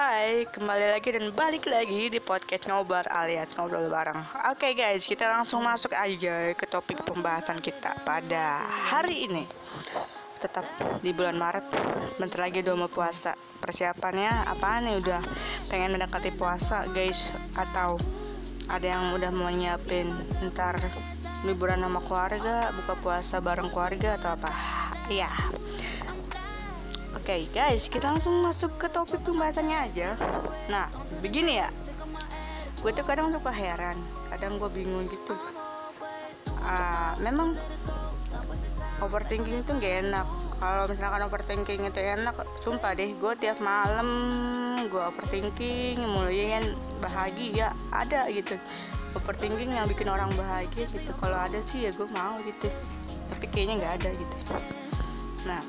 Hai, kembali lagi dan balik lagi di podcast ngobar alias ngobrol bareng. Oke guys, kita langsung masuk aja ke topik pembahasan kita pada hari ini. Tetap di bulan Maret, bentar lagi udah mau puasa. Persiapannya apa nih udah pengen mendekati puasa guys atau ada yang udah mau nyiapin ntar liburan sama keluarga, buka puasa bareng keluarga atau apa? Iya. Oke okay, guys, kita langsung masuk ke topik pembahasannya aja. Nah, begini ya. Gue tuh kadang suka heran, kadang gue bingung gitu. Uh, memang overthinking itu gak enak. Kalau misalkan overthinking itu enak, sumpah deh, gue tiap malam gue overthinking, mulai kan bahagia ada gitu. Overthinking yang bikin orang bahagia gitu. Kalau ada sih ya gue mau gitu. Tapi kayaknya nggak ada gitu. Nah,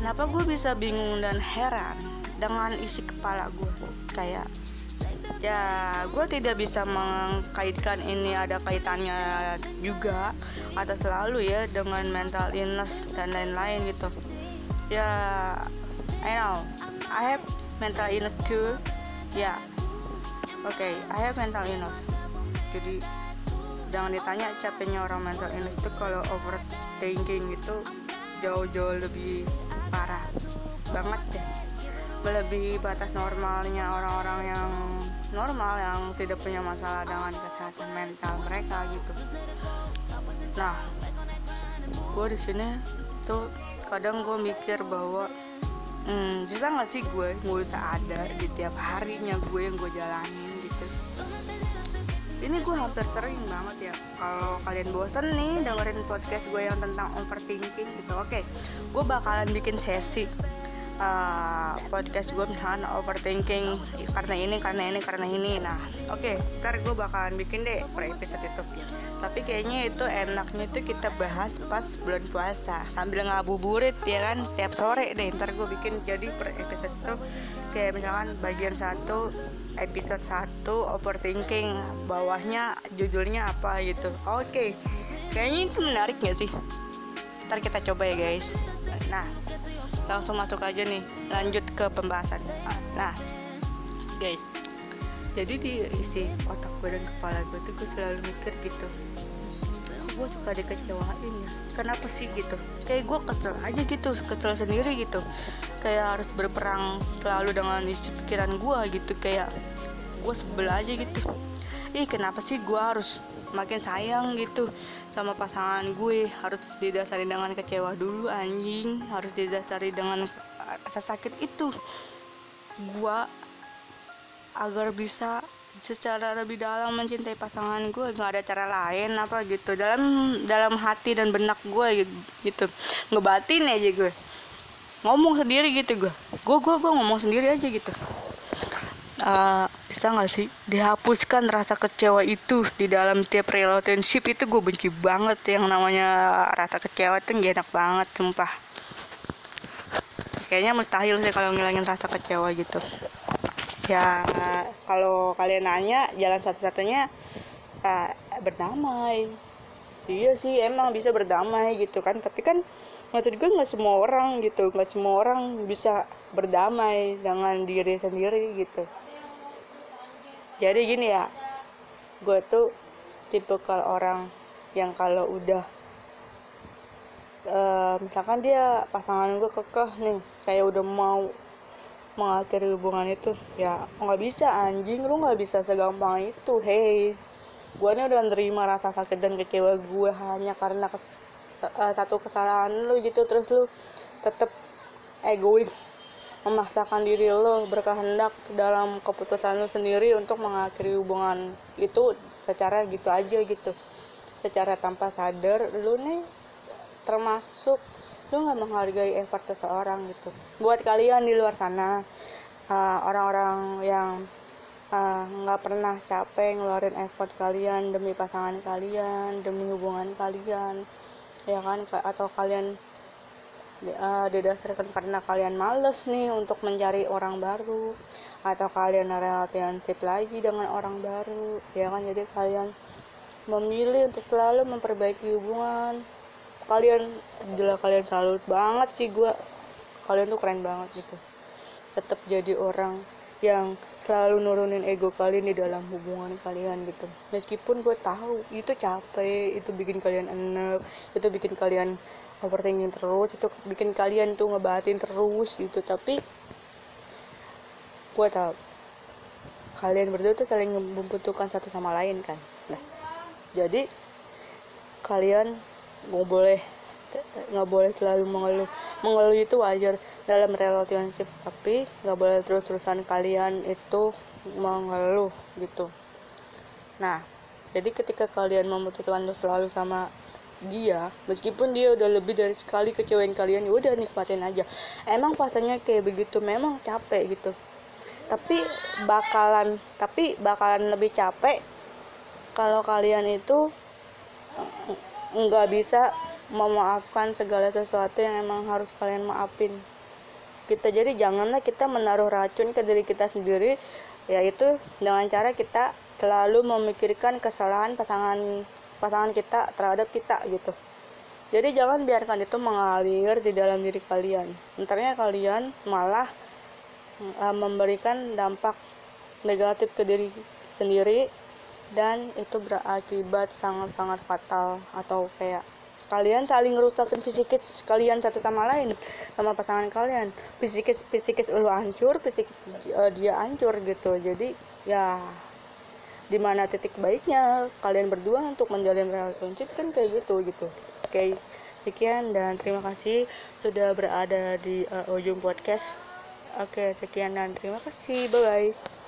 kenapa gue bisa bingung dan heran dengan isi kepala gue kayak ya gue tidak bisa mengkaitkan ini ada kaitannya juga atau selalu ya dengan mental illness dan lain-lain gitu. Ya I know I have mental illness too. Ya yeah. oke okay, I have mental illness. Jadi jangan ditanya capeknya orang mental illness itu kalau overthinking itu jauh-jauh lebih parah banget deh melebihi batas normalnya orang-orang yang normal yang tidak punya masalah dengan kesehatan mental mereka gitu. Nah gue di sini tuh kadang gue mikir bahwa hmm, bisa nggak sih gue nggak usah ada di tiap harinya gue yang gue jalanin gitu ini gue hampir sering banget ya kalau kalian bosen nih dengerin podcast gue yang tentang overthinking gitu. Oke okay, gue bakalan bikin sesi uh, podcast gue misalkan overthinking karena ini karena ini karena ini. Nah oke okay, ntar gue bakalan bikin deh per episode itu. Tapi kayaknya itu enaknya itu kita bahas pas bulan puasa sambil ngabuburit ya kan tiap sore deh ntar gue bikin. Jadi per episode itu kayak misalkan bagian satu episode 1 overthinking bawahnya judulnya apa gitu. Oke okay. kayaknya itu menarik gak sih? Ntar kita coba ya guys. Nah langsung masuk aja nih lanjut ke pembahasan. Nah guys jadi di isi otak gue dan kepala gue tuh gue selalu mikir gitu gue suka dikecewain ya. Kenapa sih gitu? Kayak gue kesel aja gitu kesel sendiri gitu. Kayak harus berperang selalu dengan isi pikiran gue gitu kayak gue sebel aja gitu. Ih kenapa sih gue harus makin sayang gitu sama pasangan gue. Harus didasari dengan kecewa dulu anjing. Harus didasari dengan rasa sakit itu. Gue agar bisa secara lebih dalam mencintai pasangan gue nggak ada cara lain apa gitu. Dalam dalam hati dan benak gue gitu ngebatin aja gue ngomong sendiri gitu gue gue gue gue ngomong sendiri aja gitu uh, bisa nggak sih? Dihapuskan rasa kecewa itu di dalam tiap relationship itu gue benci banget. Yang namanya rasa kecewa itu gak enak banget sumpah. Kayaknya mustahil sih kalau ngilangin rasa kecewa gitu. Ya kalau kalian nanya jalan satu-satunya uh, berdamai. Iya sih emang bisa berdamai gitu kan. Tapi kan maksud gue nggak semua orang gitu. Nggak semua orang bisa berdamai dengan diri sendiri gitu jadi gini ya gue tuh tipe kalau orang yang kalau udah uh, misalkan dia pasangan gue kekeh nih kayak udah mau mengakhiri hubungan itu ya nggak bisa anjing lu nggak bisa segampang itu hei gue nih udah nerima rasa sakit dan kecewa gue hanya karena kes uh, satu kesalahan lu gitu terus lu tetep egois memaksakan diri lo berkehendak dalam keputusan lo sendiri untuk mengakhiri hubungan itu secara gitu aja gitu. Secara tanpa sadar lo nih termasuk lu nggak menghargai effort seseorang gitu. Buat kalian di luar sana uh, orang-orang yang nggak uh, pernah capek ngeluarin effort kalian demi pasangan kalian demi hubungan kalian ya kan atau kalian uh, didasarkan karena kalian males nih untuk mencari orang baru. Atau kalian relationship lagi dengan orang baru. Ya kan jadi kalian memilih untuk selalu memperbaiki hubungan. Kalian gila kalian salut banget sih gue kalian tuh keren banget gitu. Tetap jadi orang yang selalu nurunin ego kalian di dalam hubungan kalian gitu. Meskipun gue tahu itu capek itu bikin kalian enak itu bikin kalian overthinking terus itu bikin kalian tuh ngebatin terus gitu. Tapi gue tahu kalian berdua tuh saling membutuhkan satu sama lain kan? Nah jadi kalian nggak boleh nggak boleh terlalu mengeluh. Mengeluh itu wajar dalam relationship tapi nggak boleh terus-terusan kalian itu mengeluh gitu. Nah jadi ketika kalian memutuskan untuk selalu sama dia meskipun dia udah lebih dari sekali kecewain kalian ya udah nikmatin aja. Emang fasenya kayak begitu memang capek gitu. Tapi bakalan tapi bakalan lebih capek kalau kalian itu nggak bisa memaafkan segala sesuatu yang emang harus kalian maafin. Kita jadi janganlah kita menaruh racun ke diri kita sendiri yaitu dengan cara kita selalu memikirkan kesalahan pasangan pasangan kita terhadap kita gitu. Jadi jangan biarkan itu mengalir di dalam diri kalian. Entarnya kalian malah uh, memberikan dampak negatif ke diri sendiri dan itu berakibat sangat-sangat fatal atau kayak kalian saling ngerusakin fisikis kalian satu sama lain sama pasangan kalian. Fisikis fisikis lu hancur fisikis uh, dia hancur gitu. Jadi ya di mana titik baiknya kalian berdua untuk menjalin relationship kan kayak gitu gitu. Oke sekian dan terima kasih sudah berada di uh, ujung podcast. Oke sekian dan terima kasih. Bye bye